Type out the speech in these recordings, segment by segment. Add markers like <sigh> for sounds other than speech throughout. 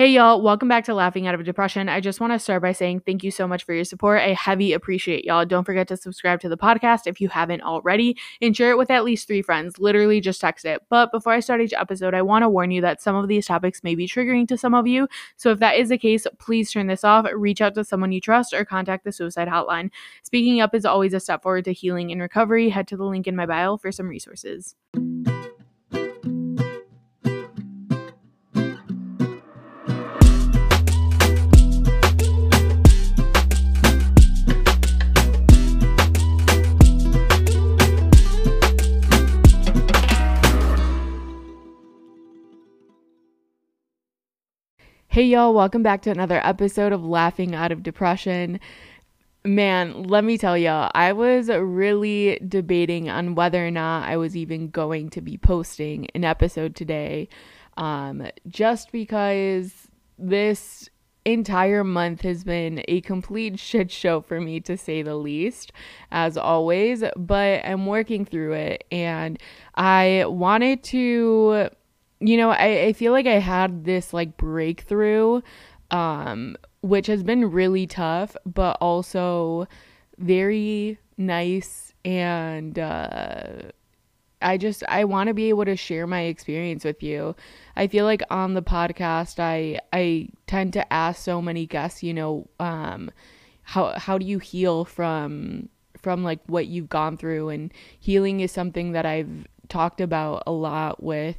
Hey, y'all, welcome back to Laughing Out of Depression. I just want to start by saying thank you so much for your support. I heavy appreciate y'all. Don't forget to subscribe to the podcast if you haven't already and share it with at least three friends. Literally, just text it. But before I start each episode, I want to warn you that some of these topics may be triggering to some of you. So if that is the case, please turn this off, reach out to someone you trust, or contact the suicide hotline. Speaking up is always a step forward to healing and recovery. Head to the link in my bio for some resources. Hey, y'all, welcome back to another episode of Laughing Out of Depression. Man, let me tell y'all, I was really debating on whether or not I was even going to be posting an episode today, um, just because this entire month has been a complete shit show for me to say the least as always but i'm working through it and i wanted to you know, I, I feel like I had this like breakthrough, um, which has been really tough, but also very nice. And uh, I just, I want to be able to share my experience with you. I feel like on the podcast, I, I tend to ask so many guests, you know, um, how, how do you heal from, from like what you've gone through? And healing is something that I've talked about a lot with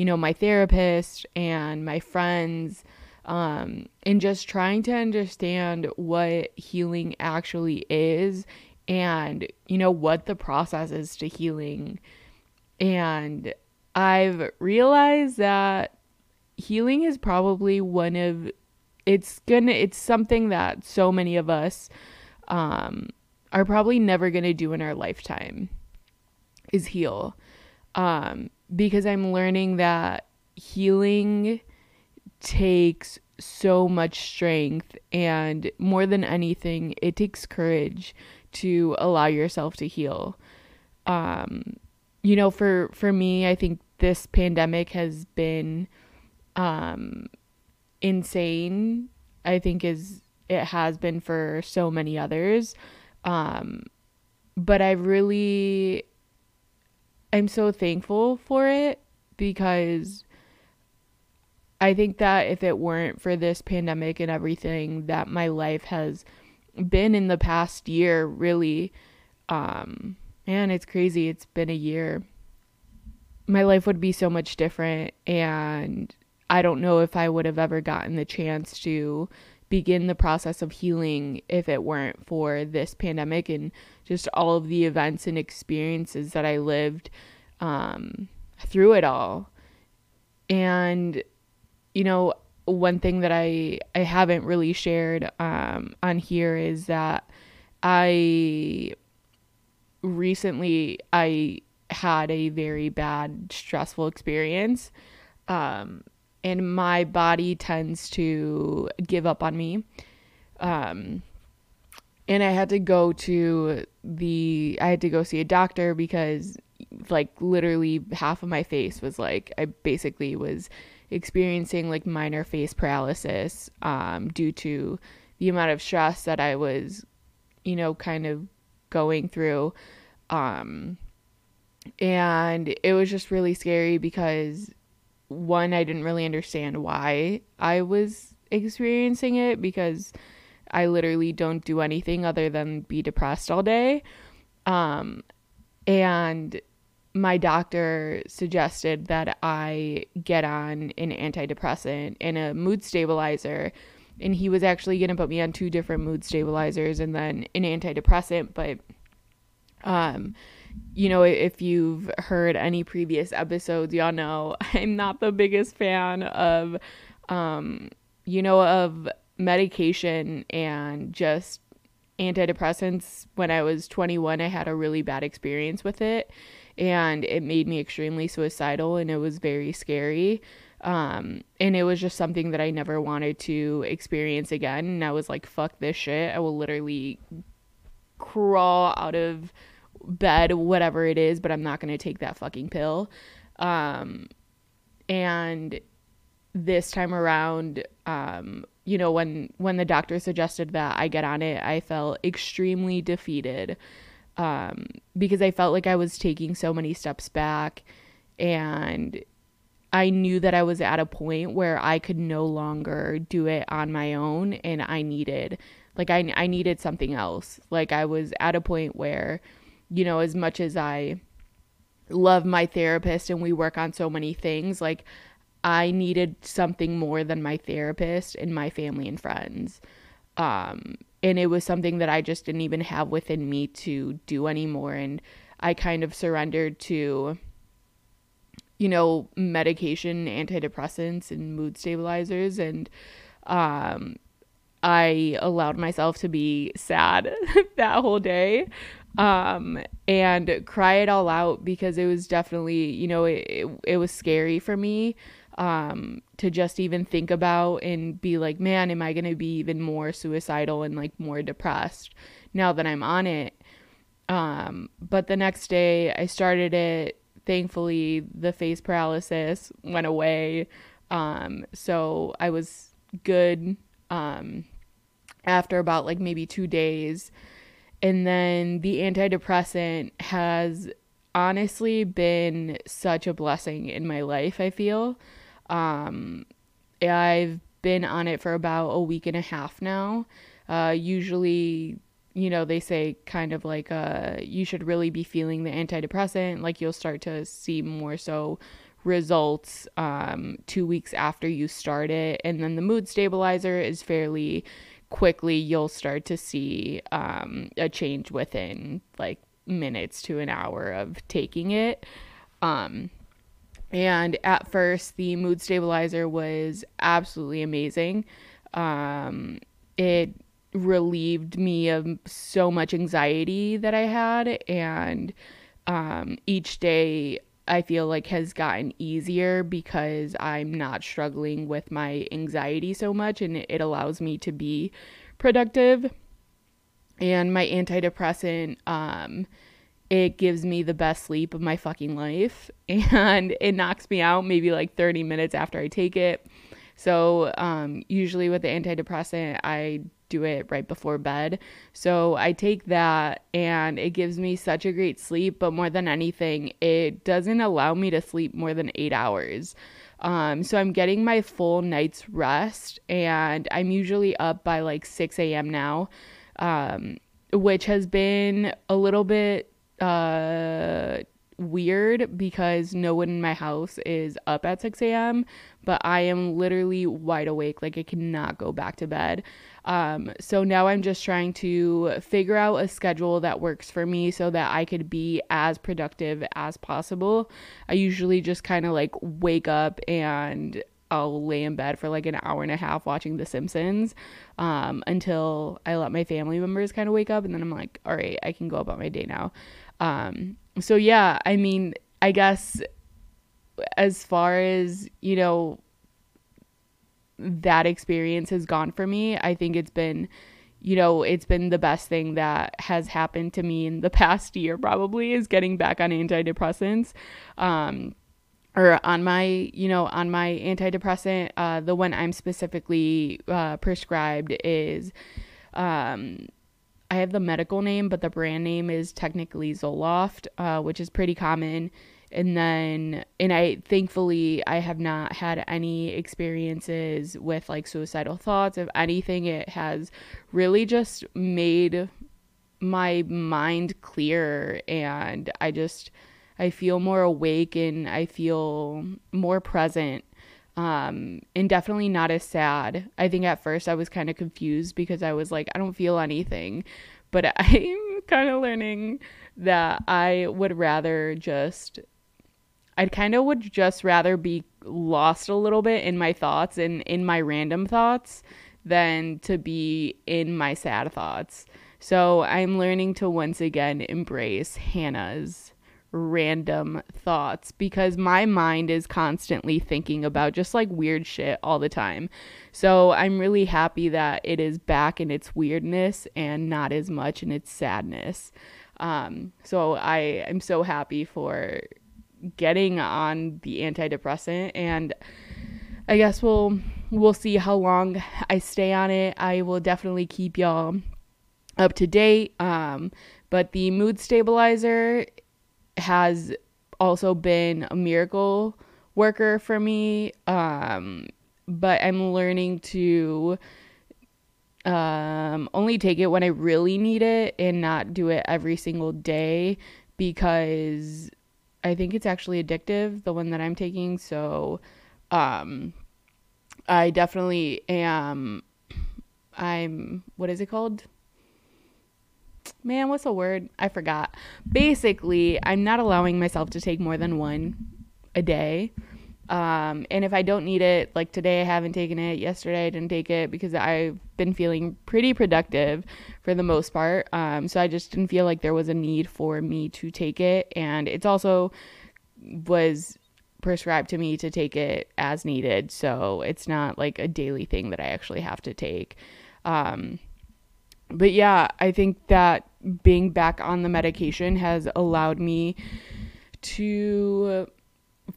you know, my therapist and my friends, um, and just trying to understand what healing actually is and, you know, what the process is to healing. And I've realized that healing is probably one of it's gonna it's something that so many of us um are probably never gonna do in our lifetime is heal um because I'm learning that healing takes so much strength and more than anything it takes courage to allow yourself to heal. Um you know for for me i think this pandemic has been um insane. I think is it has been for so many others. Um but i really I'm so thankful for it because I think that if it weren't for this pandemic and everything that my life has been in the past year, really, um, man, it's crazy. It's been a year. My life would be so much different. And I don't know if I would have ever gotten the chance to begin the process of healing if it weren't for this pandemic and just all of the events and experiences that I lived um, through it all. And, you know, one thing that I, I haven't really shared um, on here is that I recently I had a very bad stressful experience um, and my body tends to give up on me. Um, and I had to go to the I had to go see a doctor because like literally half of my face was like I basically was experiencing like minor face paralysis um, due to the amount of stress that I was, you know, kind of going through. Um, and it was just really scary because one, I didn't really understand why I was experiencing it because I literally don't do anything other than be depressed all day. Um, and my doctor suggested that I get on an antidepressant and a mood stabilizer. And he was actually going to put me on two different mood stabilizers and then an antidepressant. But, um, you know, if you've heard any previous episodes, y'all know <laughs> I'm not the biggest fan of, um, you know, of medication and just antidepressants. When I was 21, I had a really bad experience with it and it made me extremely suicidal and it was very scary. Um, and it was just something that I never wanted to experience again. And I was like, fuck this shit. I will literally crawl out of bed, whatever it is, but I'm not going to take that fucking pill. Um, and this time around, um, you know, when when the doctor suggested that I get on it, I felt extremely defeated um, because I felt like I was taking so many steps back, and I knew that I was at a point where I could no longer do it on my own, and I needed, like, I I needed something else. Like, I was at a point where, you know, as much as I love my therapist and we work on so many things, like I needed something more than my therapist and my family and friends. Um, and it was something that I just didn't even have within me to do anymore. And I kind of surrendered to, you know, medication, antidepressants, and mood stabilizers. And um, I allowed myself to be sad <laughs> that whole day um, and cry it all out because it was definitely, you know, it, it, it was scary for me um, to just even think about and be like, man, am I going to be even more suicidal and like more depressed now that I'm on it? Um, but the next day I started it. Thankfully, the face paralysis went away. Um, so I was good um, after about like maybe two days. And then the antidepressant has honestly been such a blessing in my life, I feel. Um, I've been on it for about a week and a half now. Uh, usually, you know, they say kind of like uh, you should really be feeling the antidepressant. Like you'll start to see more so results um, two weeks after you start it. And then the mood stabilizer is fairly quickly, you'll start to see um, a change within like minutes to an hour of taking it. Um, and at first, the mood stabilizer was absolutely amazing. Um, it relieved me of so much anxiety that I had, and um, each day I feel like has gotten easier because I'm not struggling with my anxiety so much, and it allows me to be productive. And my antidepressant, um, it gives me the best sleep of my fucking life <laughs> and it knocks me out maybe like 30 minutes after I take it. So, um, usually with the antidepressant, I do it right before bed. So I take that and it gives me such a great sleep, but more than anything, it doesn't allow me to sleep more than eight hours. Um, so I'm getting my full night's rest and I'm usually up by like 6 a.m. now, um, which has been a little bit uh, weird because no one in my house is up at 6 a.m., but I am literally wide awake. Like, I cannot go back to bed. Um, so now I'm just trying to figure out a schedule that works for me so that I could be as productive as possible. I usually just kind of like wake up and I'll lay in bed for like an hour and a half watching The Simpsons um, until I let my family members kind of wake up. And then I'm like, all right, I can go about my day now. Um, so yeah, I mean, I guess as far as, you know, that experience has gone for me, I think it's been, you know, it's been the best thing that has happened to me in the <laughs> past year, probably, is getting back on antidepressants. Um, or on my, you know, on my antidepressant, uh, the one I'm specifically uh, prescribed is um, I have the medical name, but the brand name is technically Zoloft, uh, which is pretty common. And then, and I thankfully I have not had any experiences with like suicidal thoughts. If anything, it has really just made my mind clear, and I just I feel more awake and I feel more present um, and definitely not as sad. I think at first I was kind of confused because I was like, I don't feel anything, but <laughs> I'm kind of learning that I would rather just, I kind of would just rather be lost a little bit in my thoughts and in my random thoughts than to be in my sad thoughts. So I'm learning to once again embrace Hannah's random thoughts because my mind is constantly thinking about just like weird shit all the time. So I'm really happy that it is back in its weirdness and not as much in its sadness. Um, so I am so happy for getting on the antidepressant and I guess we'll we'll see how long I stay on it. I will definitely keep y'all up to date. Um, but the mood stabilizer has also been a miracle worker for me. Um, but I'm learning to um, only take it when I really need it and not do it every single day because I think it's actually addictive, the one that I'm taking. So um, I definitely am. I'm, what is it called? Man, what's the word? I forgot. Basically, I'm not allowing myself to take more than one a day. Um, and if I don't need it, like today I haven't taken it, yesterday I didn't take it because I've been feeling pretty productive for the most part. Um, so I just didn't feel like there was a need for me to take it. And it's also was prescribed to me to take it as needed. So it's not like a daily thing that I actually have to take. Um, but yeah, I think that being back on the medication has allowed me to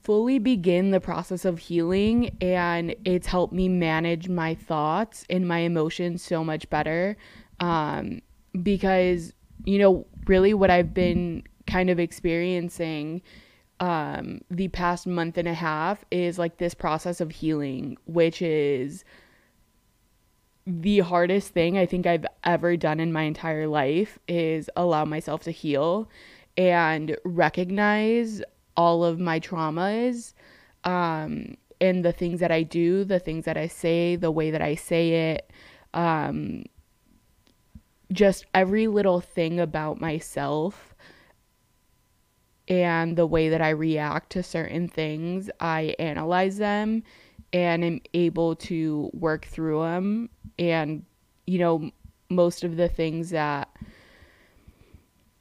fully begin the process of healing and it's helped me manage my thoughts and my emotions so much better um, because you know really what i've been kind of experiencing um, the past month and a half is like this process of healing which is the hardest thing i think i've ever done in my entire life is allow myself to heal and recognize all of my traumas um, and the things that I do, the things that I say, the way that I say it, um, just every little thing about myself and the way that I react to certain things, I analyze them and am able to work through them. And, you know, most of the things that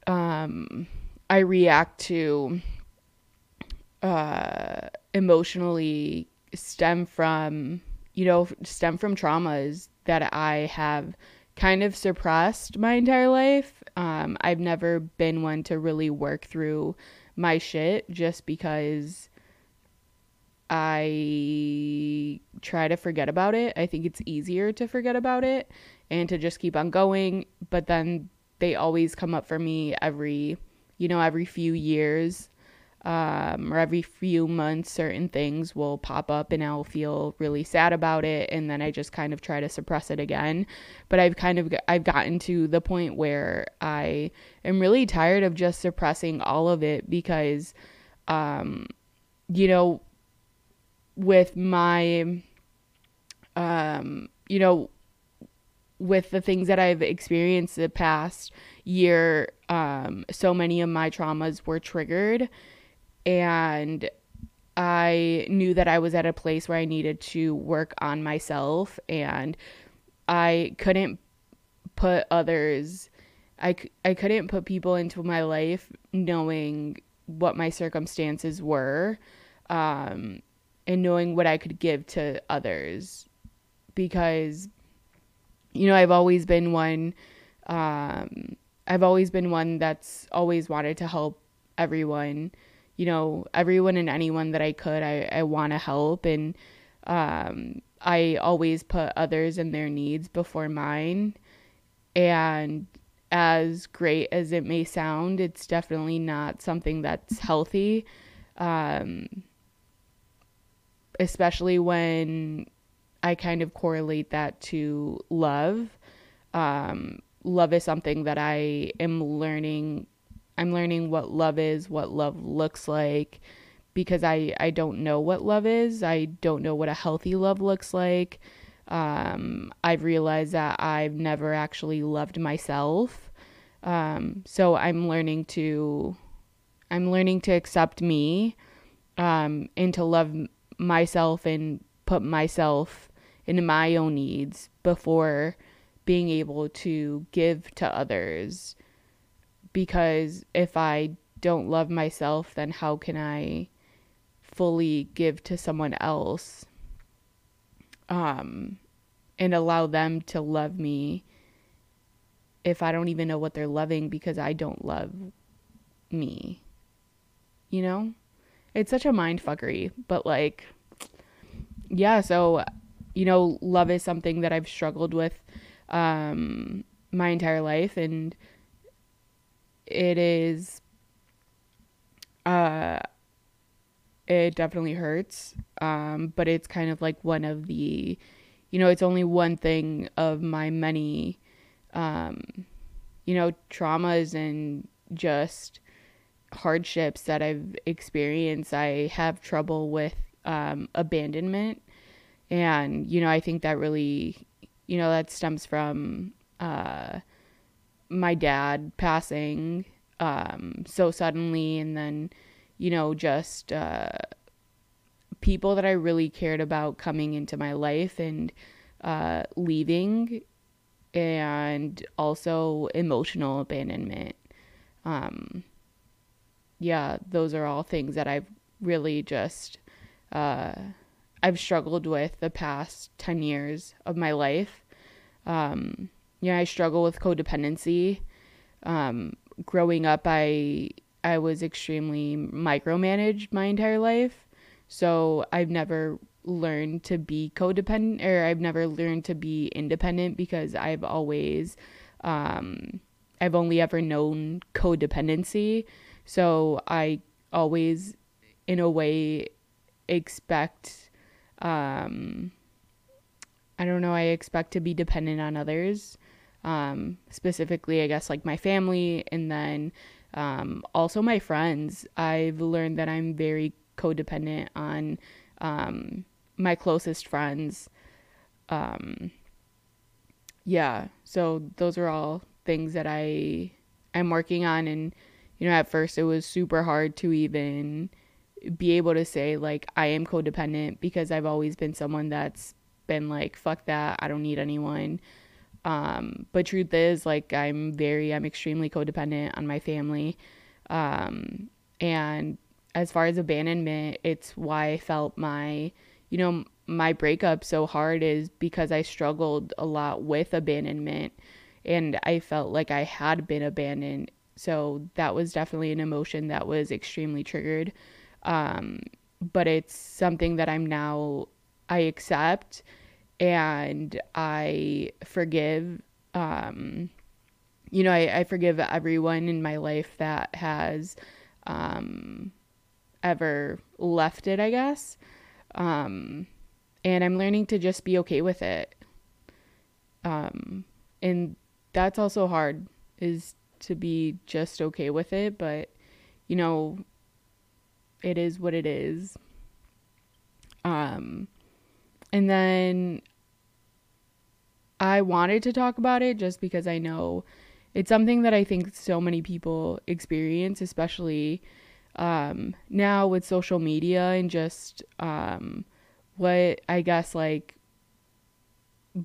um, I react to uh, emotionally stem from, you know, stem from traumas that I have kind of suppressed my entire life. Um, I've never been one to really work through my shit just because I try to forget about it. I think it's easier to forget about it and to just keep on going. But then they always come up for me every, you know, every few years um, or every few months, certain things will pop up and I'll feel really sad about it. And then I just kind of try to suppress it again. But I've kind of, I've gotten to the point where I am really tired of just suppressing all of it because, um, you know, with my, um, you know, with the things that I've experienced the past year, um, so many of my traumas were triggered. And I knew that I was at a place where I needed to work on myself. And I couldn't put others I, I couldn't put people into my life knowing what my circumstances were. Um, and knowing what I could give to others because you know I've always been one um, I've always been one that's always wanted to help everyone you know, everyone and anyone that I could, I, I want to help. And um, I always put others and their needs before mine. And as great as it may sound, it's definitely not something that's healthy. Um, especially when I kind of correlate that to love. Um, love is something that I am learning I'm learning what love is, what love looks like because I I don't know what love is. I don't know what a healthy love looks like. Um, I've realized that I've never actually loved myself. Um, so I'm learning to I'm learning to accept me um, and to love myself and put myself into my own needs before being able to give to others because if I don't love myself, then how can I fully give to someone else um, and allow them to love me if I don't even know what they're loving because I don't love me? You know? It's such a mind fuckery, but like, yeah, so you know, love is something that I've struggled with um, my entire life, and it is. Uh, it definitely hurts, um, but it's kind of like one of the, you know, it's only one thing of my many, um, you know, traumas and just hardships that I've experienced. I have trouble with um, abandonment and, you know, I think that really, you know, that stems from uh, my dad passing um, so suddenly. And then, you know, just uh, people that I really cared about coming into my life and uh, leaving. And also emotional abandonment. Um, yeah, those are all things that I've really just uh, I've struggled with the past 10 years of my life. Um, yeah, I struggle with codependency. Um, growing up, I I was extremely micromanaged my entire life, so I've never learned to be codependent, or I've never learned to be independent because I've always, um, I've only ever known codependency. So I always, in a way, expect um, I don't know, I expect to be dependent on others. Um, specifically, I guess, like my family, and then um, also my friends. I've learned that I'm very codependent on um, my closest friends. Um, yeah, so those are all things that I I'm working on, and you know, at first it was super hard to even be able to say like I am codependent because I've always been someone that's been like fuck that I don't need anyone. Um, but truth is like I'm very I'm extremely codependent on my family. Um, and as far as abandonment it's why I felt my you know my breakup so hard is because I struggled a lot with abandonment. And I felt like I had been abandoned so that was definitely an emotion that was extremely triggered um, but it's something that I'm now, I accept and I forgive. Um, you know, I, I forgive everyone in my life that has um, ever left it, I guess. Um, and I'm learning to just be okay with it. Um, and that's also hard, is to be just okay with it. But, you know, it is what it is. Um, and then I wanted to talk about it just because I know it's something that I think so many people experience, especially um, now with social media and just um, what I guess like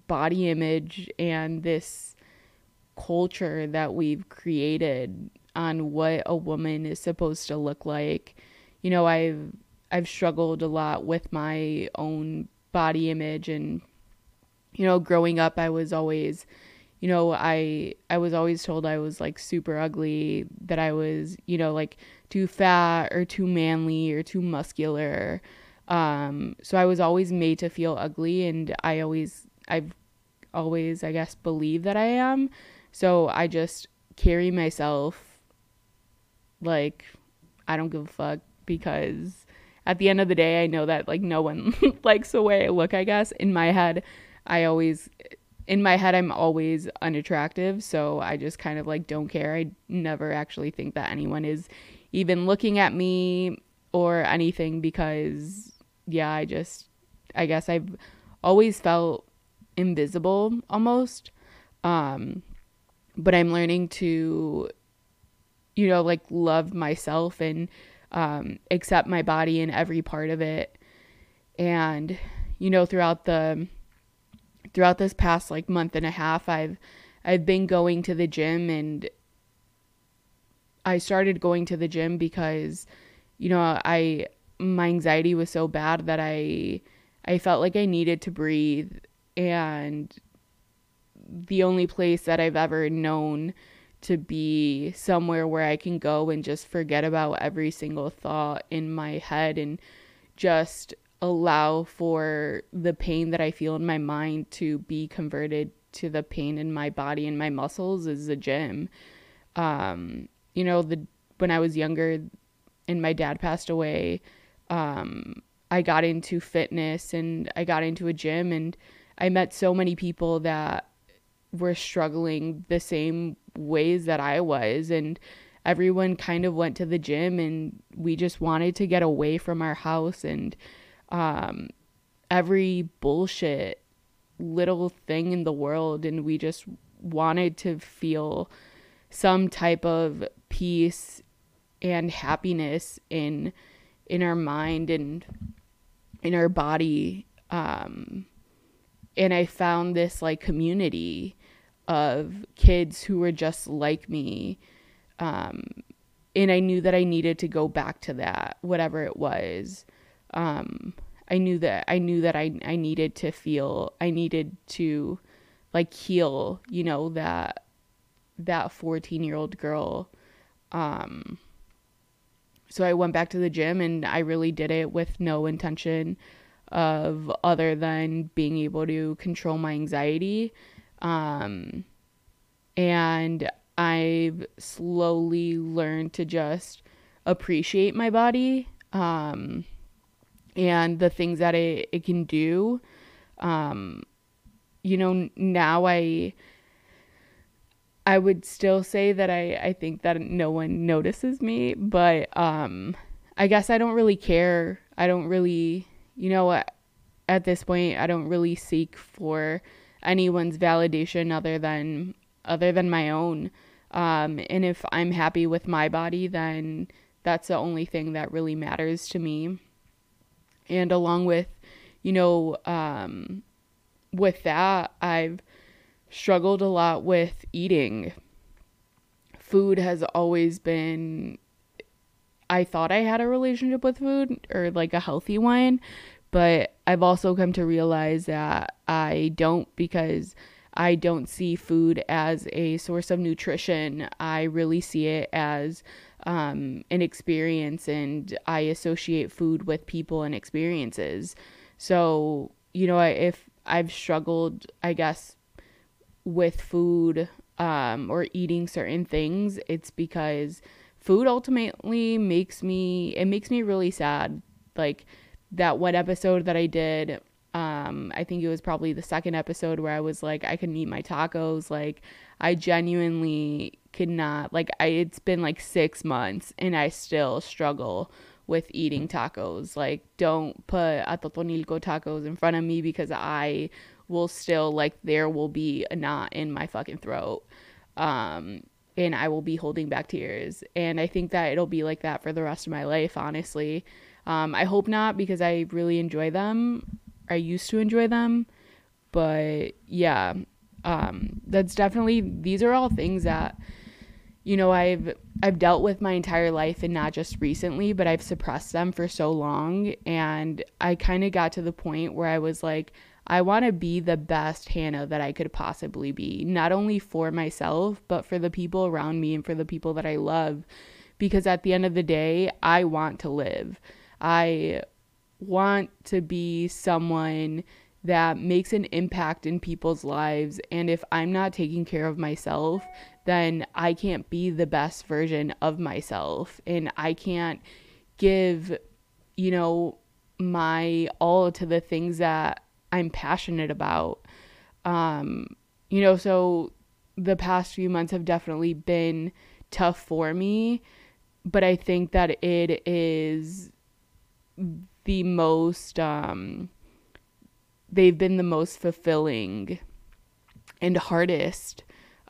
body image and this culture that we've created on what a woman is supposed to look like you know, I've I've struggled a lot with my own body image and you know, growing up I was always you know, I I was always told I was like super ugly, that I was, you know, like too fat or too manly or too muscular. Um, so I was always made to feel ugly and I always I've always I guess believe that I am. So I just carry myself like I don't give a fuck because at the end of the day, I know that like no one <laughs> likes the way I look, I guess. In my head, I always in my head I'm always unattractive, so I just kind of like don't care. I never actually think that anyone is even looking at me or anything because yeah, I just I guess I've always felt invisible almost. Um but I'm learning to you know like love myself and um, accept my body and every part of it. And you know, throughout the throughout this past like month and a half, I've I've been going to the gym and I started going to the gym because you know, I my anxiety was so bad that I I felt like I needed to breathe and the only place that I've ever known to be somewhere where I can go and just forget about every single thought in my head and just allow for the pain that I feel in my mind to be converted to the pain in my body and my muscles is the gym. Um, you know, the when I was younger and my dad passed away, um, I got into fitness and I got into a gym and I met so many people that were struggling the same ways that I was and everyone kind of went to the gym and we just wanted to get away from our house and um, every bullshit little thing in the world and we just wanted to feel some type of peace and happiness in in our mind and in our body um and I found this like community of kids who were just like me um and I knew that I needed to go back to that whatever it was. Um I knew that I knew that I I needed to feel I needed to like heal, you know, that that 14-year-old girl. Um so I went back to the gym and I really did it with no intention of other than being able to control my anxiety um and I've slowly learned to just appreciate my body um and the things that it, it can do. Um, you know, now I I would still say that I, I think that no one notices me, but um, I guess I don't really care. I don't really, you know, at, at this point, I don't really seek for anyone's validation other than other than my own. Um, and if I'm happy with my body, then that's the only thing that really matters to me and along with you know um, with that i've struggled a lot with eating food has always been i thought i had a relationship with food or like a healthy one but i've also come to realize that i don't because I don't see food as a source of nutrition. I really see it as um, an experience, and I associate food with people and experiences. So, you know, if I've struggled, I guess, with food um, or eating certain things, it's because food ultimately makes me, it makes me really sad. Like that one episode that I did um i think it was probably the second episode where i was like i couldn't eat my tacos like i genuinely could not like I it's been like 6 months and I still struggle with eating tacos. Like don't put Atotonilco tacos in front of me because I will still like there will be a knot in my fucking throat. Um and I will be holding back tears. And I think that it'll be like that for the rest of my life, honestly. Um, I hope not because I really enjoy them. I used to enjoy them. But yeah, um, that's definitely, these are all things that you know i've i've dealt with my entire life and not just recently but i've suppressed them for so long and i kind of got to the point where i was like i want to be the best hannah that i could possibly be not only for myself but for the people around me and for the people that i love because at the end of the day i want to live i want to be someone that makes an impact in people's lives. And if I'm not taking care of myself, then I can't be the best version of myself. And I can't give, you know, my all to the things that I'm passionate about. Um, you know, so the past few months have definitely been tough for me, but I think that it is the most um they've been the most fulfilling and hardest,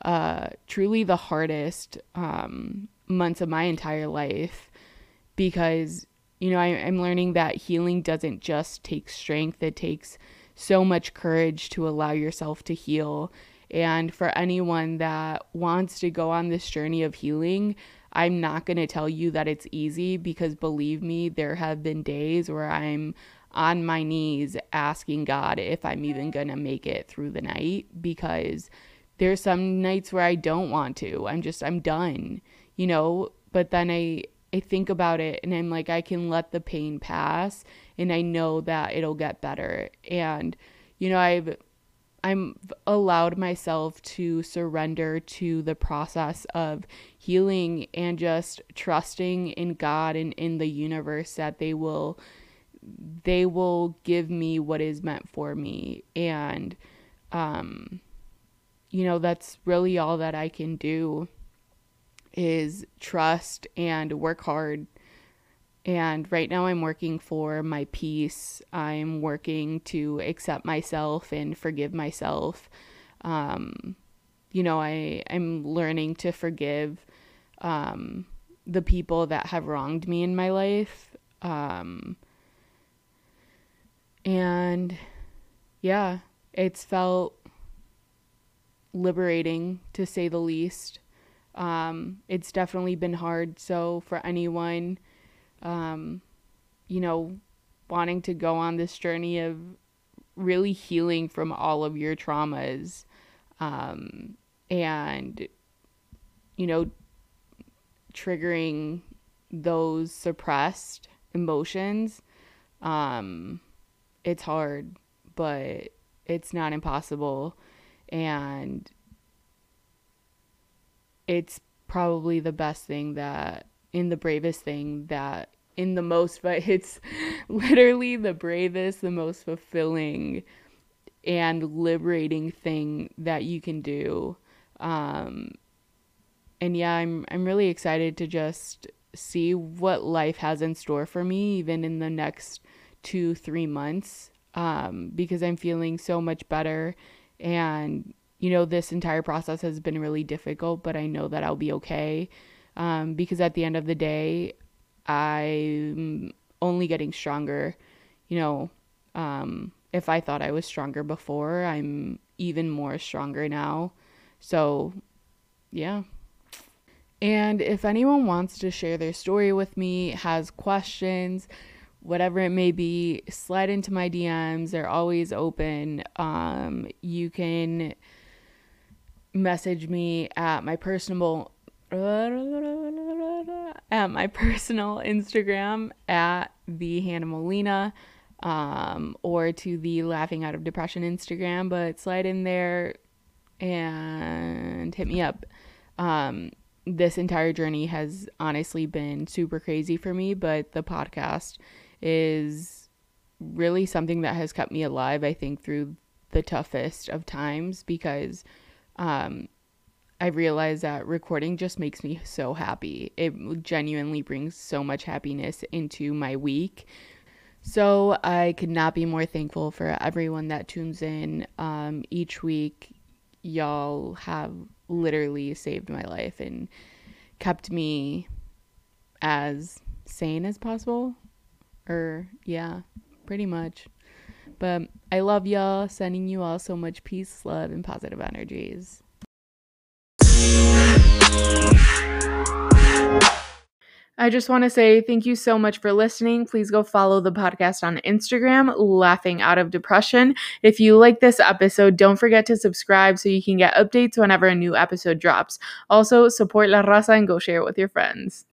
uh, truly the hardest um, months of my entire life because, you know, I, I'm learning that healing doesn't just take strength, it takes so much courage to allow yourself to heal. And for anyone that wants to go on this journey of healing, I'm not going to tell you that it's easy because believe me, there have been days where I'm on my knees asking God if I'm even going to make it through the night because there's some nights where I don't want to. I'm just I'm done, you know, but then I I think about it and I'm like I can let the pain pass and I know that it'll get better. And, you know, I've, I'm allowed myself to surrender to the process of healing and just trusting in God and in the universe that they will they will give me what is meant for me. And um you know that's really all that I can do is trust and work hard and right now I'm working for my peace. I'm working to accept myself and forgive myself. Um, you know, I, I'm learning to forgive um, the people that have wronged me in my life. Um, and yeah, it's felt liberating to say the least. Um, it's definitely been hard. So, for anyone, um, you know, wanting to go on this journey of really healing from all of your traumas um, and, you know, triggering those suppressed emotions, um, it's hard, but it's not impossible. And it's probably the best thing that, in the bravest thing that, in the most, <laughs> but it's literally the bravest, the most fulfilling and liberating thing that you can do. Um, and yeah, I'm I'm really excited to just see what life has in store for me, even in the next two three months, um, because I'm feeling so much better, and you know this entire process has been really difficult, but I know that I'll be okay, um, because at the end of the day, I'm only getting stronger. You know, um, if I thought I was stronger before, I'm even more stronger now. So, yeah. And if anyone wants to share their story with me, has questions, whatever it may be, slide into my DMs. They're always open. Um, you can message me at my personal at my personal Instagram at the Hannah Molina um, or to the Laughing Out of Depression Instagram, but slide in there and hit me up. Um, this entire journey has honestly been super crazy for me, but the podcast is really something that has kept me alive, I think, through the toughest of times because um, I realize that recording just makes me so happy. It genuinely brings so much happiness into my week. So I could not be more thankful for everyone that tunes in um, each week. Y'all have literally saved my life and kept me as sane as possible. Or, yeah, pretty much. But I love y'all, sending you all so much peace, love, and positive energies. I just want to say thank you so much for listening. Please go follow the podcast on Instagram, Laughing Out of Depression. If you like this episode, don't forget to subscribe so you can get updates whenever a new episode drops. Also, support La Raza and go share it with your friends.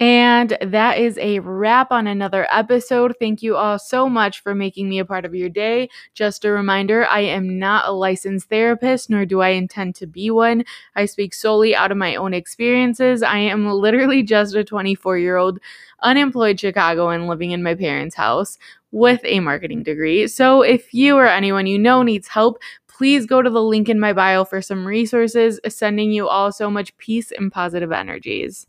And that is a wrap on another episode. Thank you all so much for making me a part of your day. Just a reminder I am not a licensed therapist, nor do I intend to be one. I speak solely out of my own experiences. I am <laughs> literally just a 24 year old unemployed Chicagoan living in my parents' house with a marketing degree. So if you or anyone you know needs help, please go to the link in my bio for some resources, sending you all so much peace and positive energies.